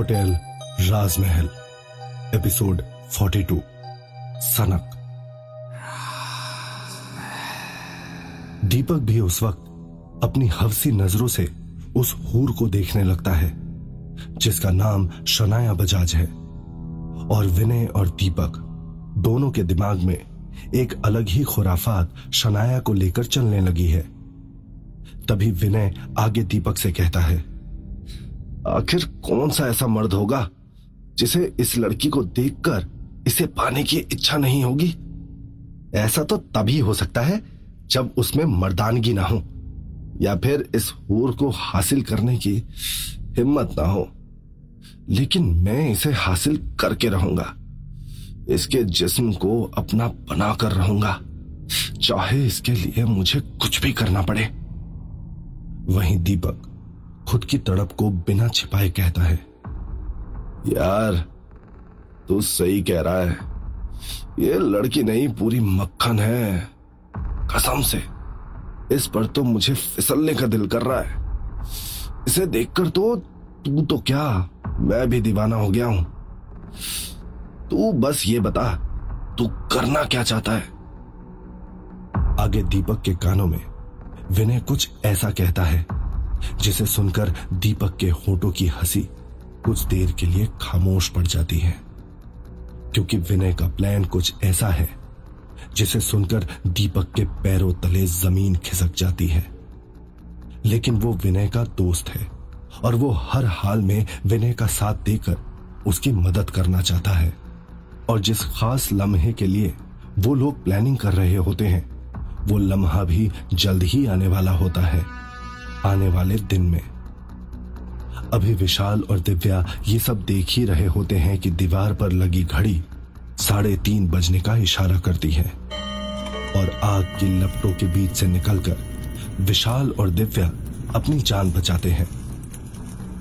Hotel, राजमहल, episode 42 सनक। दीपक भी उस वक्त अपनी हवसी नज़रों से उस हूर को देखने लगता है, जिसका नाम शनाया बजाज है। और विनय और दीपक दोनों के दिमाग में एक अलग ही खुराफात शनाया को लेकर चलने लगी है। तभी विनय आगे दीपक से कहता है आखिर कौन सा ऐसा मर्द होगा जिसे इस लड़की को देखकर इसे पाने की इच्छा नहीं होगी? ऐसा तो तभी हो सकता है जब उसमें मर्दानगी ना हो, या फिर इस हूर को हासिल करने की हिम्मत ना हो। लेकिन मैं इसे हासिल करके रहूँगा। इसके जिस्म को अपना बना कर रहूँगा, चाहे इसके लिए मुझे कुछ भी करना पड़े। वहीं दीपक खुद की तड़प को बिना छिपाए कहता है। यार, तू सही कह रहा है। ये लड़की नहीं, पूरी मक्खन है। कसम से। इस पर तो मुझे फिसलने का दिल कर रहा है। इसे देखकर तो तू तो क्या, मैं भी दीवाना हो गया हूँ। तू बस ये बता, तू करना क्या चाहता है? आगे दीपक के कानों में विनय कुछ ऐसा कहता है। जिसे सुनकर दीपक के होठों की हँसी कुछ देर के लिए खामोश पड़ जाती है। क्योंकि विनय का प्लान कुछ ऐसा है, जिसे सुनकर दीपक के पैरों तले ज़मीन खिसक जाती है। लेकिन वो विनय का दोस्त है और वो हर हाल में विनय का साथ देकर उसकी मदद करना चाहता है। और जिस खास लम्हे के लिए वो लोग प्लानिंग कर रहे होते हैं, वो लम्हा भी जल्द ही आने वाला होता है। आने वाले दिन में। अभी विशाल और दिव्या ये सब देख ही रहे होते हैं कि दीवार पर लगी घड़ी साढ़े तीन बजने का इशारा करती है और आग की लपटों के बीच से निकलकर विशाल और दिव्या अपनी जान बचाते हैं।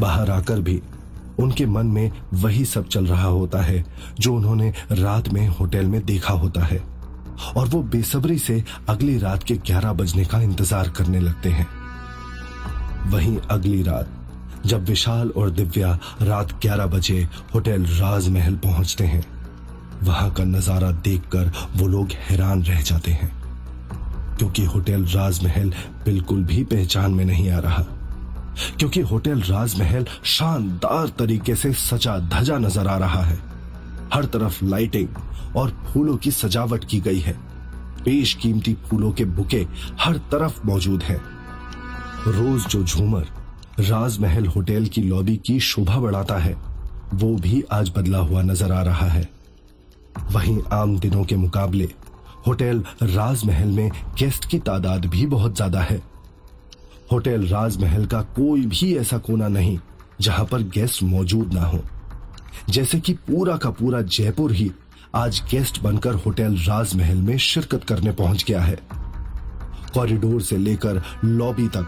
बाहर आकर भी उनके मन में वही सब चल रहा होता है जो उन्होंने रात में होटल में देखा होता है और वो बेसब्री से अगली रात के ग्यारह बजने का इंतज़ार करने लगते हैं। वहीं अगली रात, जब विशाल और दिव्या रात 11 बजे होटल राजमहल पहुँचते हैं, वहाँ का नज़ारा देखकर वो लोग हैरान रह जाते हैं, क्योंकि होटल राजमहल बिल्कुल भी पहचान में नहीं आ रहा। क्योंकि होटल राजमहल शानदार तरीके से सजा धजा नज़र आ रहा है। हर तरफ़ लाइटिंग और फूलों की सजावट की गई है। पेश कीमती फूलों के बुके हर तरफ़ मौजूद हैं। रोज जो झूमर राजमहल होटल की लॉबी की शोभा बढ़ाता है, वो भी आज बदला हुआ नज़र आ रहा है। वहीं आम दिनों के मुकाबले, होटल राजमहल में गेस्ट की तादाद भी बहुत ज़्यादा है। होटल राजमहल का कोई भी ऐसा कोना नहीं, जहाँ पर गेस्ट मौजूद ना हो। जैसे कि पूरा का पूरा जयपुर ही आज गेस्ट बनकर होटल राजमहल में शिरकत करने पहुँच गया है। कॉरिडोर से लेकर लॉबी तक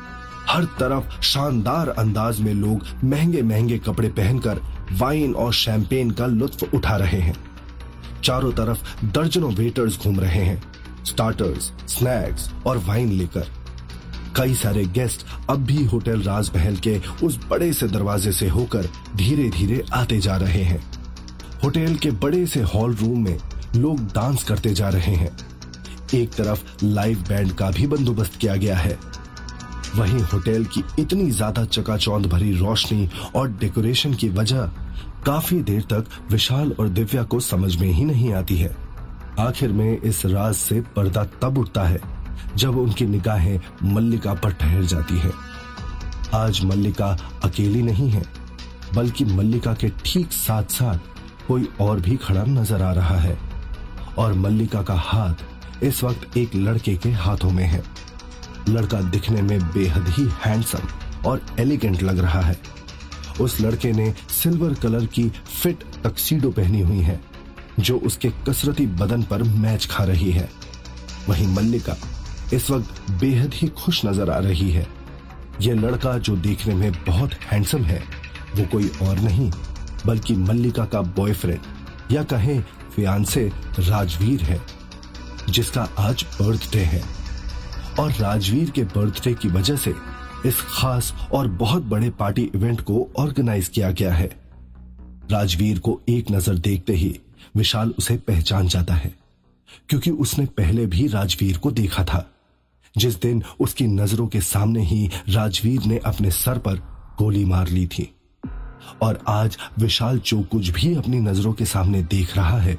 हर तरफ़ शानदार अंदाज में लोग महँगे महँगे कपड़े पहनकर वाइन और शैंपेन का लुत्फ उठा रहे हैं। चारों तरफ़ दर्जनों वेटर्स घूम रहे हैं स्टार्टर्स स्नैक्स और वाइन लेकर। कई सारे गेस्ट अब भी होटल राजमहल के उस बड़े से दरवाजे से होकर धीरे धीरे आते जा रहे हैं। होटल के बड़े से हॉल रूम में लोग डांस करते जा रहे हैं। एक तरफ़ लाइव बैंड का भी बंदोबस्त किया गया है। वहीं होटल की इतनी ज़्यादा चकाचौंध भरी रोशनी और डेकोरेशन की वजह काफ़ी देर तक विशाल और दिव्या को समझ में ही नहीं आती है। आखिर में इस राज से पर्दा तब उठता है जब उनकी निगाहें मल्लिका पर ठहर जाती है। आज मल्लिका अकेली नहीं है, बल्कि मल्लिका के ठीक साथ साथ कोई और भी खड़ा नज़र आ रहा है। और मल्लिका का हाथ इस वक्त एक लड़के के हाथों में है। लड़का दिखने में बेहद ही हैंडसम और एलिगेंट लग रहा है। उस लड़के ने सिल्वर कलर की फिट टक्सीडो पहनी हुई है, जो उसके कसरती बदन पर मैच खा रही है। वहीं मल्लिका इस वक्त बेहद ही खुश नज़र आ रही है। यह लड़का जो देखने में बहुत हैंडसम है, वो कोई और नहीं, बल्कि मल्लिका का बॉयफ्रेंड या कहें फियांसे राजवीर है, जिसका आज बर्थडे है। और राजवीर के बर्थडे की वजह से इस खास और बहुत बड़े पार्टी इवेंट को ऑर्गेनाइज किया गया है। राजवीर को एक नज़र देखते ही विशाल उसे पहचान जाता है, क्योंकि उसने पहले भी राजवीर को देखा था। जिस दिन उसकी नज़रों के सामने ही राजवीर ने अपने सर पर गोली मार ली थी। और आज विशाल जो कुछ भी अपनी नज़रों के सामने देख रहा है,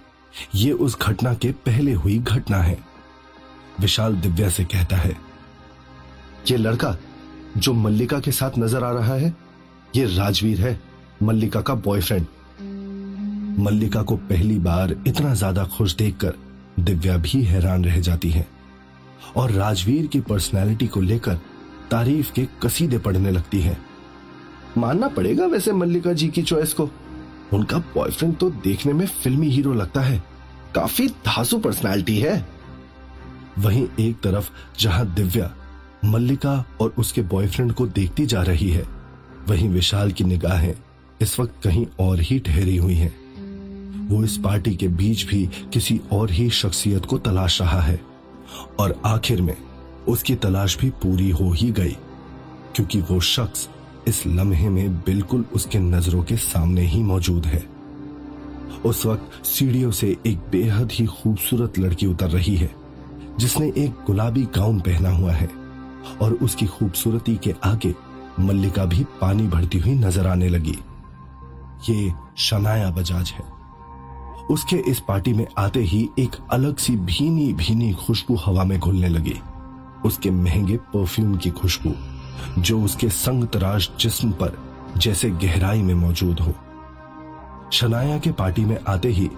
ये उस घटना के पहले हुई घटना है। विशाल दिव्या से कहता है, ये लड़का जो मल्लिका के साथ नज़र आ रहा है, ये राजवीर है, मल्लिका का बॉयफ्रेंड मल्लिका को पहली बार इतना ज़्यादा खुश देखकर दिव्या भी हैरान रह जाती है और राजवीर की पर्सनैलिटी को लेकर तारीफ़ के कसीदे पढ़ने लगती है। मानना पड़ेगा वैसे मल्लिका जी की चॉइस को। उनका बॉयफ्रेंड तो देखने में फिल्मी हीरो लगता है। काफ़ी धासु पर्सनैलिटी है। वहीं एक तरफ़ जहाँ दिव्या, मल्लिका और उसके बॉयफ्रेंड को देखती जा रही है, वहीं विशाल की निगाहें इस वक्त कहीं और ही ठहरी हुई हैं। वो इस पार्टी के बीच भी किसी और ही शख्सियत को तलाश रहा है और आखिर में उसकी तलाश भी पूरी हो ही गई, क्योंकि वो शख्स इस लम्हे में बिल्कुल उसके नज़रों के सामने ही मौजूद है उस वक्त सीढ़ियों से एक बेहद ही खूबसूरत लड़की उतर रही है जिसने एक गुलाबी गाउन पहना हुआ है और उसकी खूबसूरती के आगे मल्लिका भी पानी भरती हुई नज़र आने लगी। ये शनाया बजाज है। उसके इस पार्टी में आते ही एक अलग सी भीनी भीनी खुशबू हवा में घुलने लगी। उसके महँगे परफ्यूम की खुशबू, जो उसके संग तराश जिस्म पर जैसे गहराई में मौजूद हो। शनाया के पार्टी में आते ही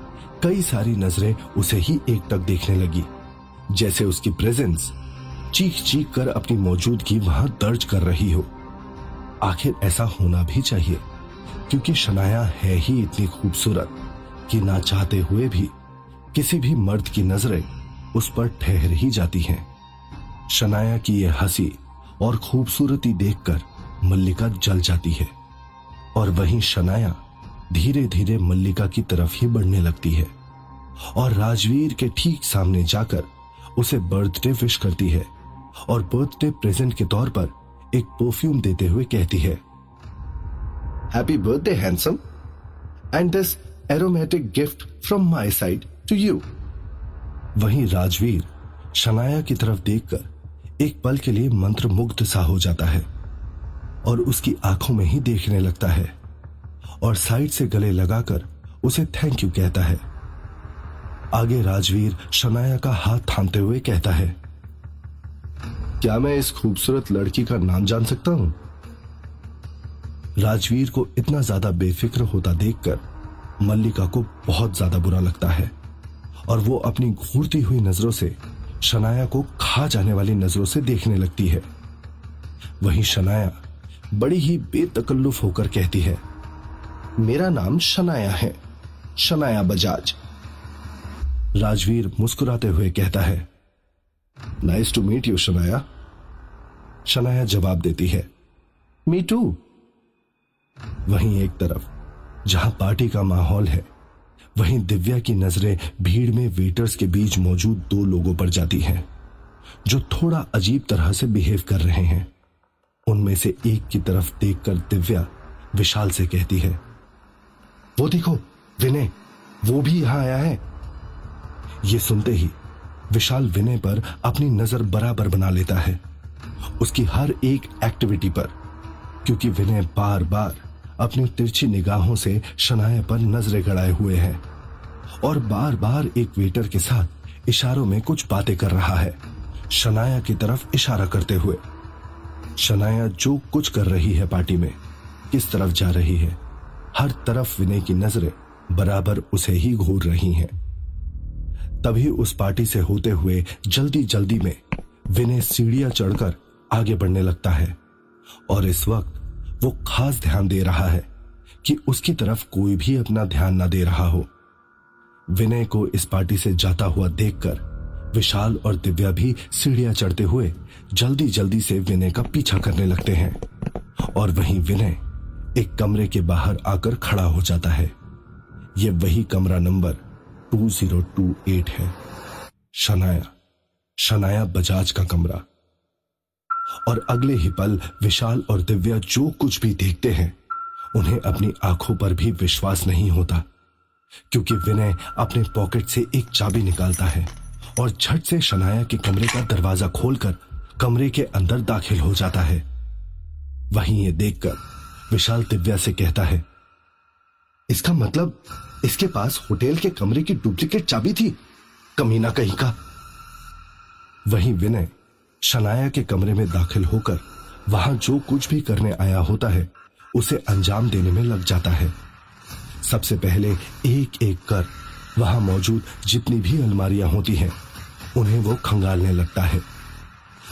कई सारी नज़रें उसे ही एक तक देखने लगी। जैसे उसकी प्रेजेंस चीख चीख कर अपनी मौजूदगी वहाँ दर्ज कर रही हो। आखिर ऐसा होना भी चाहिए, क्योंकि शनाया है ही इतनी खूबसूरत कि ना चाहते हुए भी किसी भी मर्द की नज़रें उस पर ठहर ही जाती हैं। शनाया की यह हँसी और खूबसूरती देखकर मल्लिका जल जाती है और वहीं शनाया धीरे धीरे मल्लिका की तरफ़ ही बढ़ने लगती है और राजवीर के ठीक सामने जाकर उसे बर्थडे विश करती है और बर्थडे प्रेजेंट के तौर पर एक परफ्यूम देते हुए कहती है। Happy birthday handsome and this aromatic gift from my side to you वहीं राजवीर शनाया की तरफ़ देखकर एक पल के लिए मंत्र मुग्ध सा हो जाता है और उसकी आँखों में ही देखने लगता है और साइड से गले लगाकर उसे थैंक यू कहता है। आगे राजवीर शनाया का हाथ थामते हुए कहता है, क्या मैं इस खूबसूरत लड़की का नाम जान सकता हूँ? राजवीर को इतना ज़्यादा बेफिक्र होता देखकर मल्लिका को बहुत ज़्यादा बुरा लगता है और वो अपनी घूरती हुई नज़रों से शनाया को खा जाने वाली नज़रों से देखने लगती है। वहीं शनाया बड़ी ही बेतकल्लुफ होकर कहती है, मेरा नाम शनाया है, शनाया बजाज। राजवीर मुस्कुराते हुए कहता है nice to meet you Shanaya. Shanaya जवाब देती है मी टू वहीं एक तरफ़, जहाँ पार्टी का माहौल है, वहीं दिव्या की नज़रें भीड़ में वेटर्स के बीच मौजूद दो लोगों पर जाती हैं, जो थोड़ा अजीब तरह से बिहेव कर रहे हैं। उनमें से एक की तरफ़ देखकर दिव्या विशाल से कहती है, वो देखो, विनय, वो भी यहाँ आया है। ये सुनते ही विशाल विनय पर अपनी नज़र बराबर बना लेता है। उसकी हर एक एक्टिविटी पर, क्योंकि विनय बार बार अपनी तिरछी निगाहों से शनाया पर नज़रें गड़ाए हुए है और बार बार एक वेटर के साथ इशारों में कुछ बातें कर रहा है। शनाया की तरफ़ इशारा करते हुए, शनाया, जो कुछ कर रही है पार्टी में, किस तरफ़ जा रही है? हर तरफ़ विनय की नज़रें बराबर उसे ही घूर रही हैं। तभी उस पार्टी से होते हुए जल्दी जल्दी में विनय सीढ़ियाँ चढ़कर आगे बढ़ने लगता है। और इस वक्त वो खास ध्यान दे रहा है कि उसकी तरफ़ कोई भी अपना ध्यान ना दे रहा हो। विनय को इस पार्टी से जाता हुआ देखकर विशाल और दिव्या भी सीढ़ियाँ चढ़ते हुए जल्दी जल्दी से विनय का पीछा करने लगते हैं। और वहीं विनय एक कमरे के बाहर आकर खड़ा हो जाता है। यह वही कमरा नंबर 2028 है। शनाया शनाया बजाज का कमरा। और अगले ही पल विशाल और दिव्या जो कुछ भी देखते हैं, उन्हें अपनी आँखों पर भी विश्वास नहीं होता, क्योंकि विनय अपने पॉकेट से एक चाबी निकालता है और झट से शनाया के कमरे का दरवाज़ा खोलकर कमरे के अंदर दाखिल हो जाता है। वहीं ये देखकर विशाल दिव्या से कहता है, इसका मतलब इसके पास होटल के कमरे की डुप्लीकेट चाबी थी, कमीना कहीं का। वहीं विनय, शनाया के कमरे में दाखिल होकर, वहाँ जो कुछ भी करने आया होता है, उसे अंजाम देने में लग जाता है। सबसे पहले एक एक कर, वहाँ मौजूद जितनी भी अलमारियाँ होती हैं, उन्हें वो खंगालने लगता है।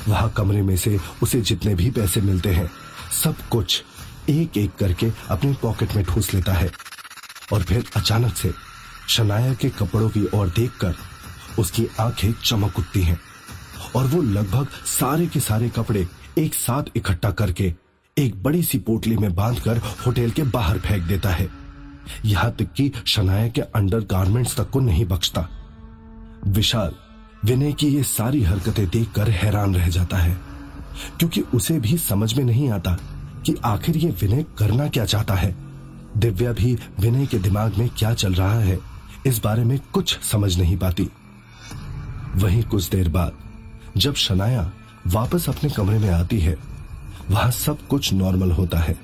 वहाँ कमरे में से उसे जितने भी पैसे मिलते हैं, सब कुछ एक एक करके अपने पॉकेट में ठूस लेता है। और फिर अचानक से शनाया के कपड़ों की ओर देखकर उसकी आँखें चमक उठती हैं और वो लगभग सारे के सारे कपड़े एक साथ इकट्ठा करके एक बड़ी सी पोटली में बांधकर होटल के बाहर फेंक देता है। यहाँ तक कि शनाया के अंडर गारमेंट्स तक को नहीं बख्शता। विशाल, विनय की ये सारी हरकतें देखकर हैरान रह जाता है, क्योंकि उसे भी समझ में नहीं आता कि आखिर ये विनय करना क्या चाहता है। दिव्या भी विनय के दिमाग में क्या चल रहा है, इस बारे में कुछ समझ नहीं पाती। वहीं कुछ देर बाद, जब शनाया वापस अपने कमरे में आती है, वहाँ सब कुछ नॉर्मल होता है।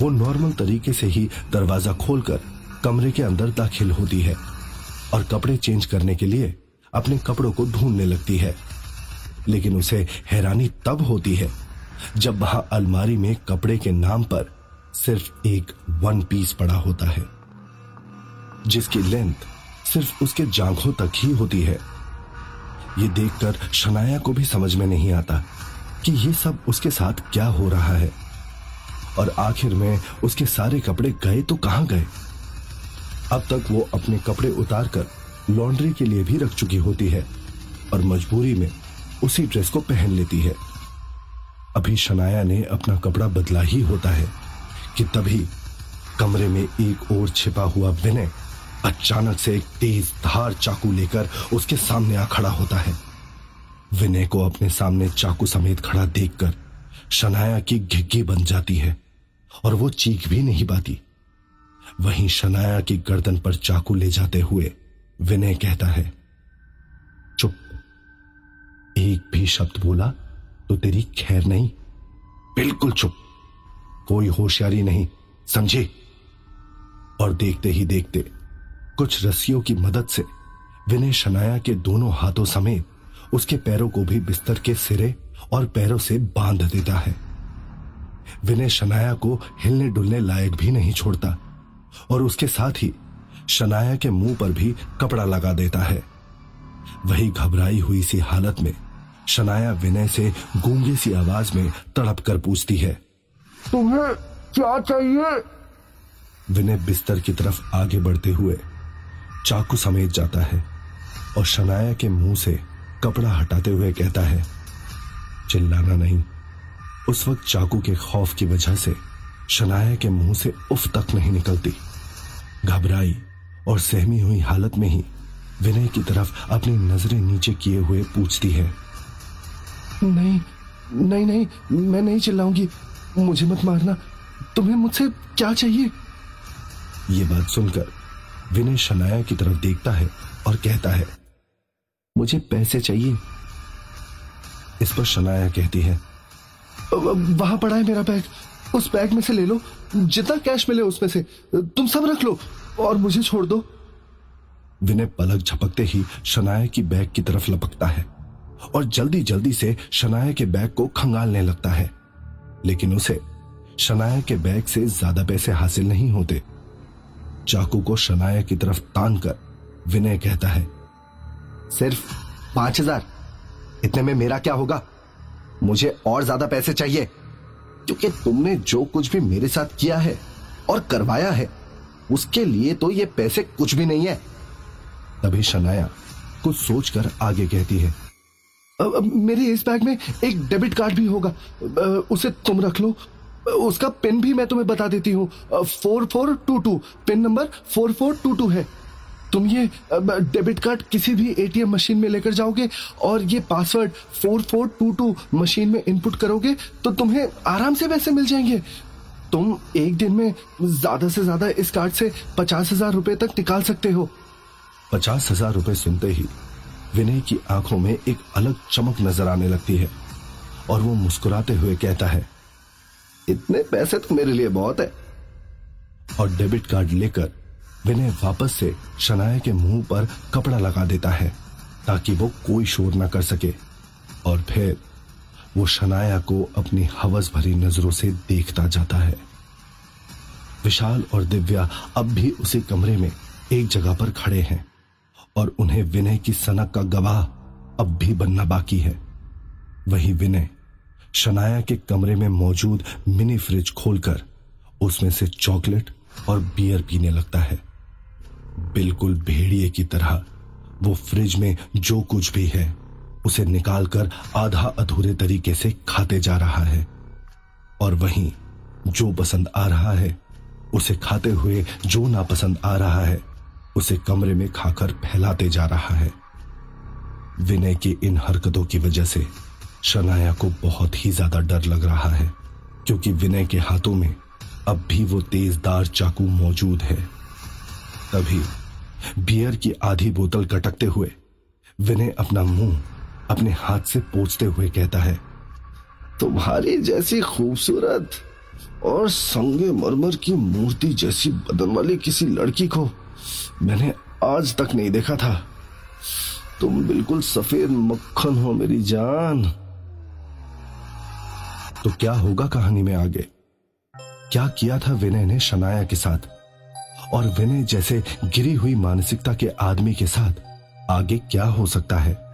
वो नॉर्मल तरीके से ही दरवाज़ा खोलकर कमरे के अंदर दाखिल होती है और कपड़े चेंज करने के लिए अपने कपड़ों को ढूँढने लगती है। लेकिन उसे हैरानी तब होती है जब वहाँ अलमारी में कपड़े के नाम पर सिर्फ़ एक वन पीस पड़ा होता है, जिसकी लेंथ सिर्फ़ उसके जांघों तक ही होती है। ये देखकर शनाया को भी समझ में नहीं आता कि ये सब उसके साथ क्या हो रहा है। और आखिर में उसके सारे कपड़े गए तो कहाँ गए? अब तक वो अपने कपड़े उतारकर लॉन्ड्री के लिए भी रख चुकी होती है और मजबूरी में उसी ड्रेस को पहन लेती है। अभी शनाया ने अपना कपड़ा बदला ही होता है। कि तभी कमरे में एक और छिपा हुआ विनय अचानक से एक तेज धार चाकू लेकर उसके सामने आ खड़ा होता है। विनय को अपने सामने चाकू समेत खड़ा देखकर शनाया की घिग्गी बन जाती है और वो चीख भी नहीं पाती। वहीं शनाया की गर्दन पर चाकू ले जाते हुए विनय कहता है, चुप। एक भी शब्द बोला तो तेरी खैर नहीं। बिल्कुल चुप। कोई होशियारी नहीं, समझे? और देखते ही देखते, कुछ रस्सियों की मदद से विनय शनाया के दोनों हाथों समेत उसके पैरों को भी बिस्तर के सिरे और पैरों से बाँध देता है। विनय शनाया को हिलने डुलने लायक भी नहीं छोड़ता और उसके साथ ही शनाया के मुँह पर भी कपड़ा लगा देता है। वही घबराई हुई सी हालत में शनाया विनय से गूँगी सी आवाज़ में तड़प कर पूछती है तुम्हें क्या चाहिए? विनय बिस्तर की तरफ़ आगे बढ़ते हुए चाकू समेत जाता है और शनाया के मुँह से कपड़ा हटाते हुए कहता है चिल्लाना नहीं। उस वक्त चाकू के खौफ की वजह से शनाया के मुँह से उफ तक नहीं निकलती। घबराई और सहमी हुई हालत में ही विनय की तरफ़ अपनी नज़रें नीचे किए हुए पूछती है नहीं नहीं नहीं मैं नहीं चिल्लाऊँगी। मुझे मत मारना। तुम्हें मुझसे क्या चाहिए? ये बात सुनकर विनय शनाया की तरफ़ देखता है और कहता है मुझे पैसे चाहिए। इस पर शनाया कहती है वहाँ पड़ा है मेरा बैग। उस बैग में से ले लो। जितना कैश मिले उसमें से। तुम सब रख लो और मुझे छोड़ दो। विनय पलक झपकते ही शनाया की बैग की तरफ़ लपकता है और जल्दी जल्दी से शनाया के बैग को खंगालने लगता है। लेकिन उसे शनाया के बैग से ज़्यादा पैसे हासिल नहीं होते। चाकू को शनाया की तरफ़ तान कर विनय कहता है, सिर्फ़ पाँच हज़ार। इतने में मेरा क्या होगा? मुझे और ज़्यादा पैसे चाहिए, क्योंकि तुमने जो कुछ भी मेरे साथ किया है और करवाया है, उसके लिए तो ये पैसे कुछ भी नहीं है। तभी शनाया कुछ सोचकर आगे कहती है मेरे इस बैग में एक डेबिट कार्ड भी होगा। उसे तुम रख लो। उसका पिन भी मैं तुम्हें बता देती हूँ। Four four two two. Pin number four four two two है। तुम ये डेबिट कार्ड किसी भी एटीएम मशीन में लेकर जाओगे और ये password four four two two machine में इनपुट करोगे तो तुम्हें आराम से पैसे मिल जाएँगे। तुम एक दिन में ज़्यादा से ज़्यादा इस कार्ड से पचास हज़ार रुपए तक निकाल सकते हो। पचास हज़ार रुपए सुनते ही विनय की आँखों में एक अलग चमक नज़र आने लगती है और वो मुस्कुराते हुए कहता है, इतने पैसे तो मेरे लिए बहुत है। और डेबिट कार्ड लेकर विनय वापस से शनाया के मुँह पर कपड़ा लगा देता है ताकि वो कोई शोर ना कर सके। और फिर वो शनाया को अपनी हवस भरी नज़रों से देखता जाता है। विशाल और दिव्या अब भी उसी कमरे में एक जगह पर खड़े हैं। और उन्हें विनय की सनक का गवाह अब भी बनना बाकी है। वही विनय, शनाया के कमरे में मौजूद मिनी फ्रिज खोलकर उसमें से चॉकलेट और बियर पीने लगता है। बिल्कुल भेड़िए की तरह वो फ्रिज में जो कुछ भी है, उसे निकालकर आधा अधूरे तरीके से खाते जा रहा है। और वहीं जो पसंद आ रहा है, उसे खाते हुए जो नापसंद आ रहा है उसे कमरे में खाकर फैलाते जा रहा है। विनय की इन हरकतों की वजह से शनाया को बहुत ही ज़्यादा डर लग रहा है, क्योंकि विनय के हाथों में अब भी वो तेजदार चाकू मौजूद है। तभी बियर की आधी बोतल कटकते हुए विनय अपना मुँह अपने हाथ से पोछते हुए कहता है, तुम्हारी जैसी खूबसूरत और संगे मरमर की मूर्ति जैसी बदन वाली किसी लड़की को मैंने आज तक नहीं देखा था। तुम बिल्कुल सफ़ेद मक्खन हो मेरी जान। तो क्या होगा कहानी में आगे? क्या किया था विनय ने शनाया के साथ? और विनय जैसे गिरी हुई मानसिकता के आदमी के साथ आगे क्या हो सकता है?